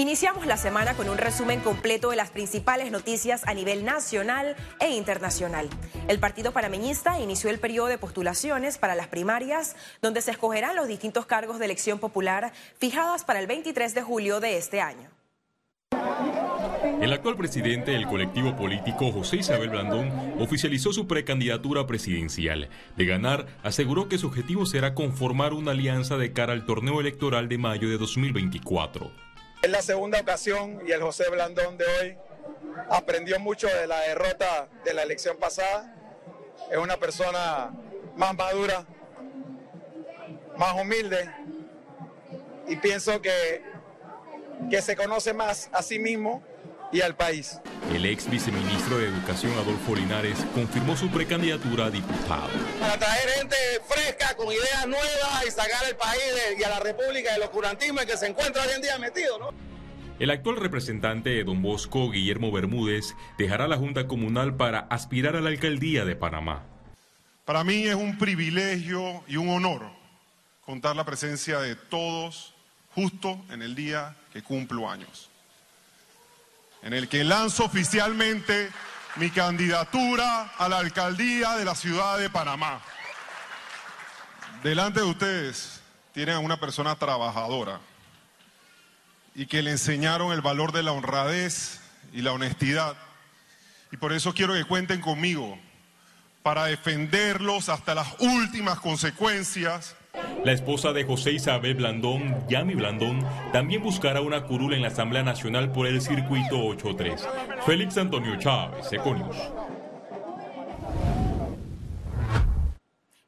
Iniciamos la semana con un resumen completo de las principales noticias a nivel nacional e internacional. El Partido Panameñista inició el periodo de postulaciones para las primarias, donde se escogerán los distintos cargos de elección popular fijadas para el 23 de julio de este año. El actual presidente del colectivo político, José Isabel Blandón, oficializó su precandidatura presidencial. De ganar, aseguró que su objetivo será conformar una alianza de cara al torneo electoral de mayo de 2024. Es la segunda ocasión y el José Blandón de hoy aprendió mucho de la derrota de la elección pasada. Es una persona más madura, más humilde y pienso que, que se conoce más a sí mismo y al país. El ex viceministro de Educación Adolfo Linares confirmó su precandidatura a diputado. Para traer gente fresca, con ideas nuevas y sacar al país y a la República del oscurantismo en que se encuentra hoy en día metido, ¿no? El actual representante de Don Bosco, Guillermo Bermúdez, dejará la Junta Comunal para aspirar a la alcaldía de Panamá. Para mí es un privilegio y un honor contar la presencia de todos justo en el día que cumplo años en el que lanzo oficialmente mi candidatura a la alcaldía de la ciudad de Panamá. Delante de ustedes tienen a una persona trabajadora y que le enseñaron el valor de la honradez y la honestidad. Y por eso quiero que cuenten conmigo para defenderlos hasta las últimas consecuencias la esposa de José Isabel Blandón, Yami Blandón, también buscará una curula en la Asamblea Nacional por el circuito 8-3. Félix Antonio Chávez, Econius.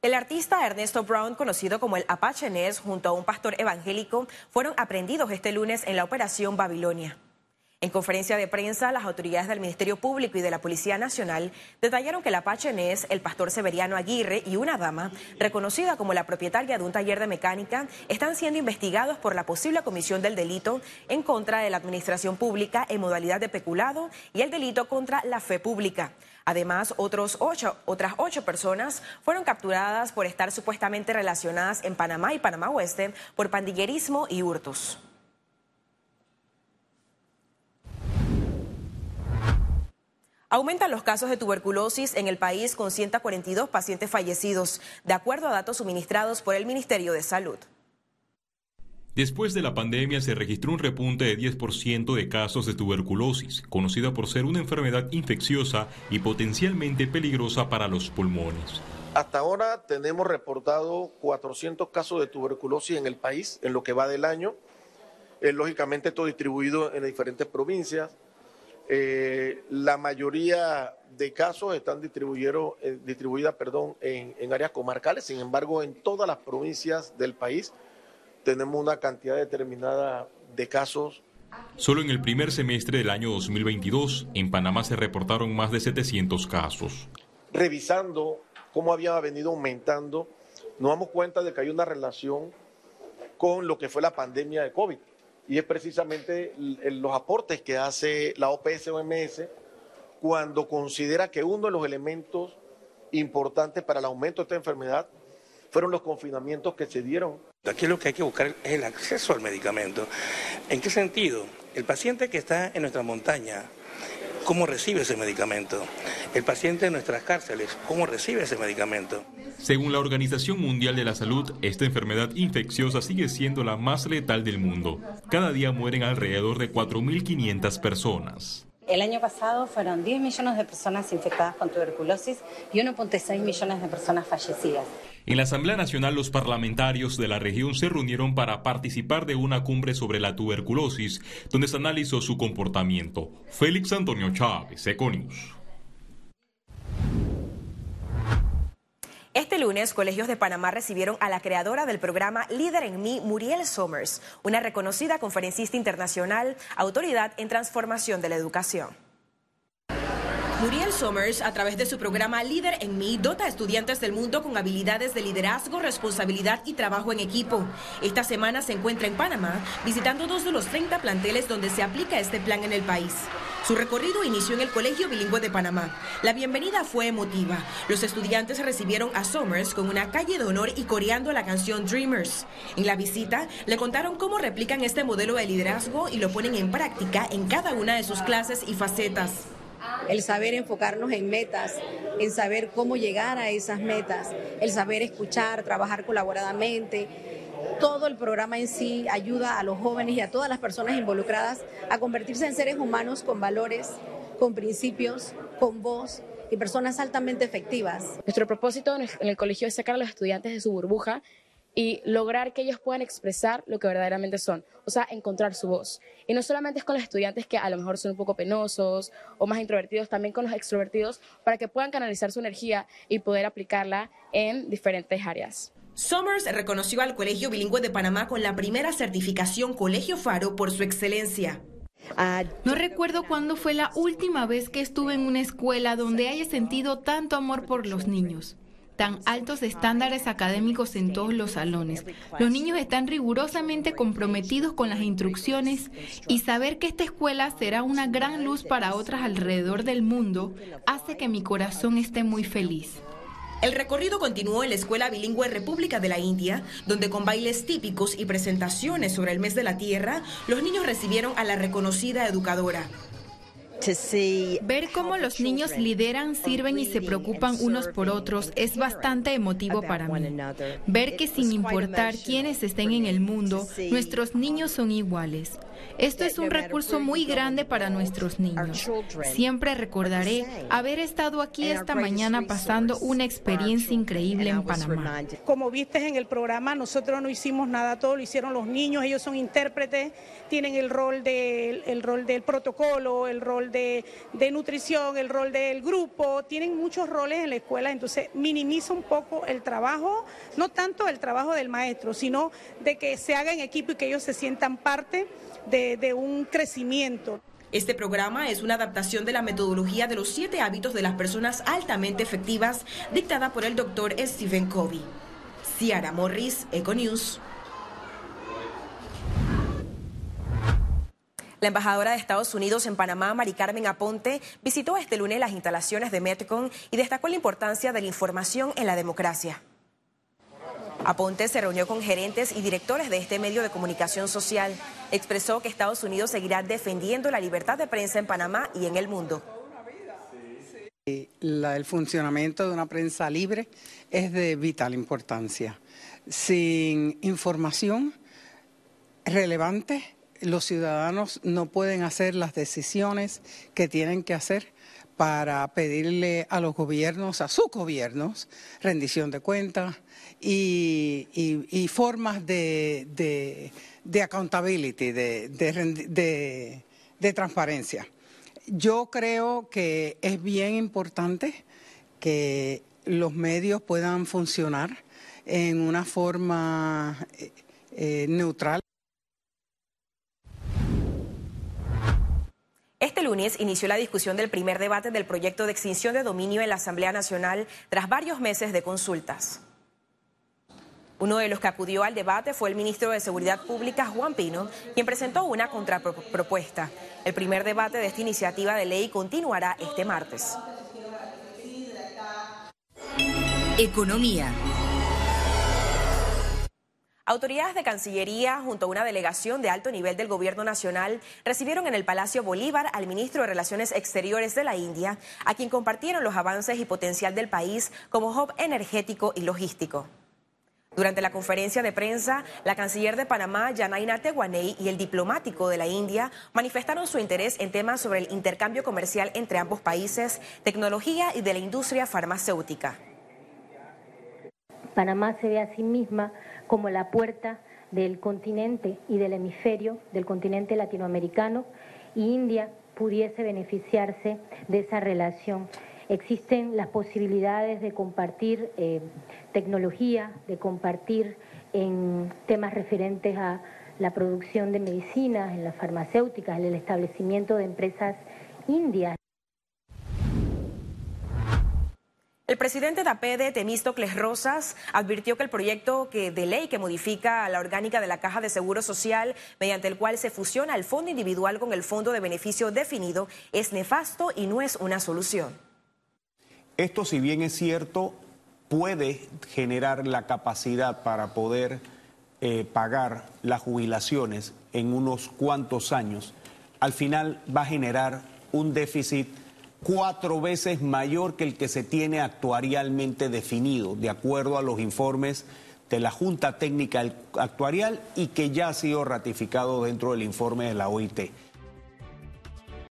El artista Ernesto Brown, conocido como el Apache Ness, junto a un pastor evangélico, fueron aprendidos este lunes en la Operación Babilonia. En conferencia de prensa, las autoridades del Ministerio Público y de la Policía Nacional detallaron que el Apache Ness, el pastor Severiano Aguirre y una dama, reconocida como la propietaria de un taller de mecánica, están siendo investigados por la posible comisión del delito en contra de la administración pública en modalidad de peculado y el delito contra la fe pública. Además, otras ocho personas fueron capturadas por estar supuestamente relacionadas en Panamá y Panamá Oeste por pandillerismo y hurtos. Aumentan los casos de tuberculosis en el país con 142 pacientes fallecidos, de acuerdo a datos suministrados por el Ministerio de Salud. Después de la pandemia se registró un repunte de 10% de casos de tuberculosis, conocida por ser una enfermedad infecciosa y potencialmente peligrosa para los pulmones. Hasta ahora tenemos reportado 400 casos de tuberculosis en el país en lo que va del año. Eh, lógicamente todo distribuido en diferentes provincias. Eh, la mayoría de casos están eh, distribuidas perdón, en, áreas comarcales, sin embargo, en todas las provincias del país tenemos una cantidad determinada de casos. Solo en el primer semestre del año 2022, en Panamá se reportaron más de 700 casos. Revisando cómo había venido aumentando, nos damos cuenta de que hay una relación con lo que fue la pandemia de COVID y es precisamente los aportes que hace la OPS-OMS cuando considera que uno de los elementos importantes para el aumento de esta enfermedad fueron los confinamientos que se dieron. Aquí lo que hay que buscar es el acceso al medicamento. ¿En qué sentido? El paciente que está en nuestra montaña cómo recibe ese medicamento. El paciente en nuestras cárceles, cómo recibe ese medicamento. Según la Organización Mundial de la Salud, esta enfermedad infecciosa sigue siendo la más letal del mundo. Cada día mueren alrededor de 4.500 personas. El año pasado fueron 10 millones de personas infectadas con tuberculosis y 1.6 millones de personas fallecidas. En la Asamblea Nacional los parlamentarios de la región se reunieron para participar de una cumbre sobre la tuberculosis, donde se analizó su comportamiento. Félix Antonio Chávez, Econius. Este lunes, colegios de Panamá recibieron a la creadora del programa Líder en Mí, Muriel Somers, una reconocida conferencista internacional, autoridad en transformación de la educación. Muriel Somers, a través de su programa Líder en Mí, dota a estudiantes del mundo con habilidades de liderazgo, responsabilidad y trabajo en equipo. Esta semana se encuentra en Panamá visitando dos de los 30 planteles donde se aplica este plan en el país. Su recorrido inició en el Colegio Bilingüe de Panamá. La bienvenida fue emotiva. Los estudiantes recibieron a Summers con una calle de honor y coreando la canción Dreamers. En la visita le contaron cómo replican este modelo de liderazgo y lo ponen en práctica en cada una de sus clases y facetas. El saber enfocarnos en metas, en saber cómo llegar a esas metas, el saber escuchar, trabajar colaboradamente, todo el programa en sí ayuda a los jóvenes y a todas las personas involucradas a convertirse en seres humanos con valores, con principios, con voz y personas altamente efectivas. Nuestro propósito en el colegio es sacar a los estudiantes de su burbuja y lograr que ellos puedan expresar lo que verdaderamente son, o sea, encontrar su voz. Y no solamente es con los estudiantes que a lo mejor son un poco penosos o más introvertidos, también con los extrovertidos para que puedan canalizar su energía y poder aplicarla en diferentes áreas. Summers reconoció al Colegio Bilingüe de Panamá con la primera certificación Colegio Faro por su excelencia. No recuerdo cuándo fue la última vez que estuve en una escuela donde haya sentido tanto amor por los niños tan altos estándares académicos en todos los salones. Los niños están rigurosamente comprometidos con las instrucciones y saber que esta escuela será una gran luz para otras alrededor del mundo hace que mi corazón esté muy feliz. El recorrido continuó en la Escuela Bilingüe República de la India, donde con bailes típicos y presentaciones sobre el mes de la tierra, los niños recibieron a la reconocida educadora. Ver cómo los niños lideran, sirven y se preocupan unos por otros es bastante emotivo para mí. Ver que sin importar quiénes estén en el mundo, nuestros niños son iguales. Esto es un recurso muy grande para nuestros niños. Siempre recordaré haber estado aquí esta mañana pasando una experiencia increíble en Panamá. Como viste en el programa, nosotros no hicimos nada, todo lo hicieron los niños, ellos son intérpretes, tienen el rol, el rol del protocolo, el rol de, de nutrición, el rol del grupo, tienen muchos roles en la escuela, entonces minimiza un poco el trabajo, no tanto el trabajo del maestro, sino de que se haga en equipo y que ellos se sientan parte de, un crecimiento. Este programa es una adaptación de la metodología de los siete hábitos de las personas altamente efectivas dictada por el doctor Stephen Covey. Ciara Morris, Econews. La embajadora de Estados Unidos en Panamá, Mari Carmen Aponte, visitó este lunes las instalaciones de Metcon y destacó la importancia de la información en la democracia. Aponte se reunió con gerentes y directores de este medio de comunicación social. Expresó que Estados Unidos seguirá defendiendo la libertad de prensa en Panamá y en el mundo. el funcionamiento de una prensa libre es de vital importancia. Sin información relevante, los ciudadanos no pueden hacer las decisiones que tienen que hacer para pedirle a los gobiernos, a sus gobiernos, rendición de cuentas y, formas de, accountability, de, de transparencia. Yo creo que es bien importante que los medios puedan funcionar en una forma eh, eh, neutral. Este lunes inició la discusión del primer debate del proyecto de extinción de dominio en la Asamblea Nacional tras varios meses de consultas. Uno de los que acudió al debate fue el ministro de Seguridad Pública, Juan Pino, quien presentó una contrapropuesta. El primer debate de esta iniciativa de ley continuará este martes. Economía. Autoridades de Cancillería, junto a una delegación de alto nivel del Gobierno Nacional, recibieron en el Palacio Bolívar al ministro de Relaciones Exteriores de la India, a quien compartieron los avances y potencial del país como hub energético y logístico. Durante la conferencia de prensa, la canciller de Panamá, Yanaina Tewaney, y el diplomático de la India manifestaron su interés en temas sobre el intercambio comercial entre ambos países, tecnología y de la industria farmacéutica. Panamá se ve a sí misma como la puerta del continente y del hemisferio, del continente latinoamericano, y India pudiese beneficiarse de esa relación. Existen las posibilidades de compartir eh, tecnología, de compartir en temas referentes a la producción de medicinas, en las farmacéuticas, en el establecimiento de empresas indias. El presidente de APEDE, Temístocles Rosas, advirtió que el proyecto de ley que modifica la orgánica de la Caja de Seguro Social, mediante el cual se fusiona el fondo individual con el fondo de beneficio definido, es nefasto y no es una solución. Esto, si bien es cierto, puede generar la capacidad para poder eh, pagar las jubilaciones en unos cuantos años, al final va a generar un déficit cuatro veces mayor que el que se tiene actuarialmente definido, de acuerdo a los informes de la Junta Técnica Actuarial y que ya ha sido ratificado dentro del informe de la OIT.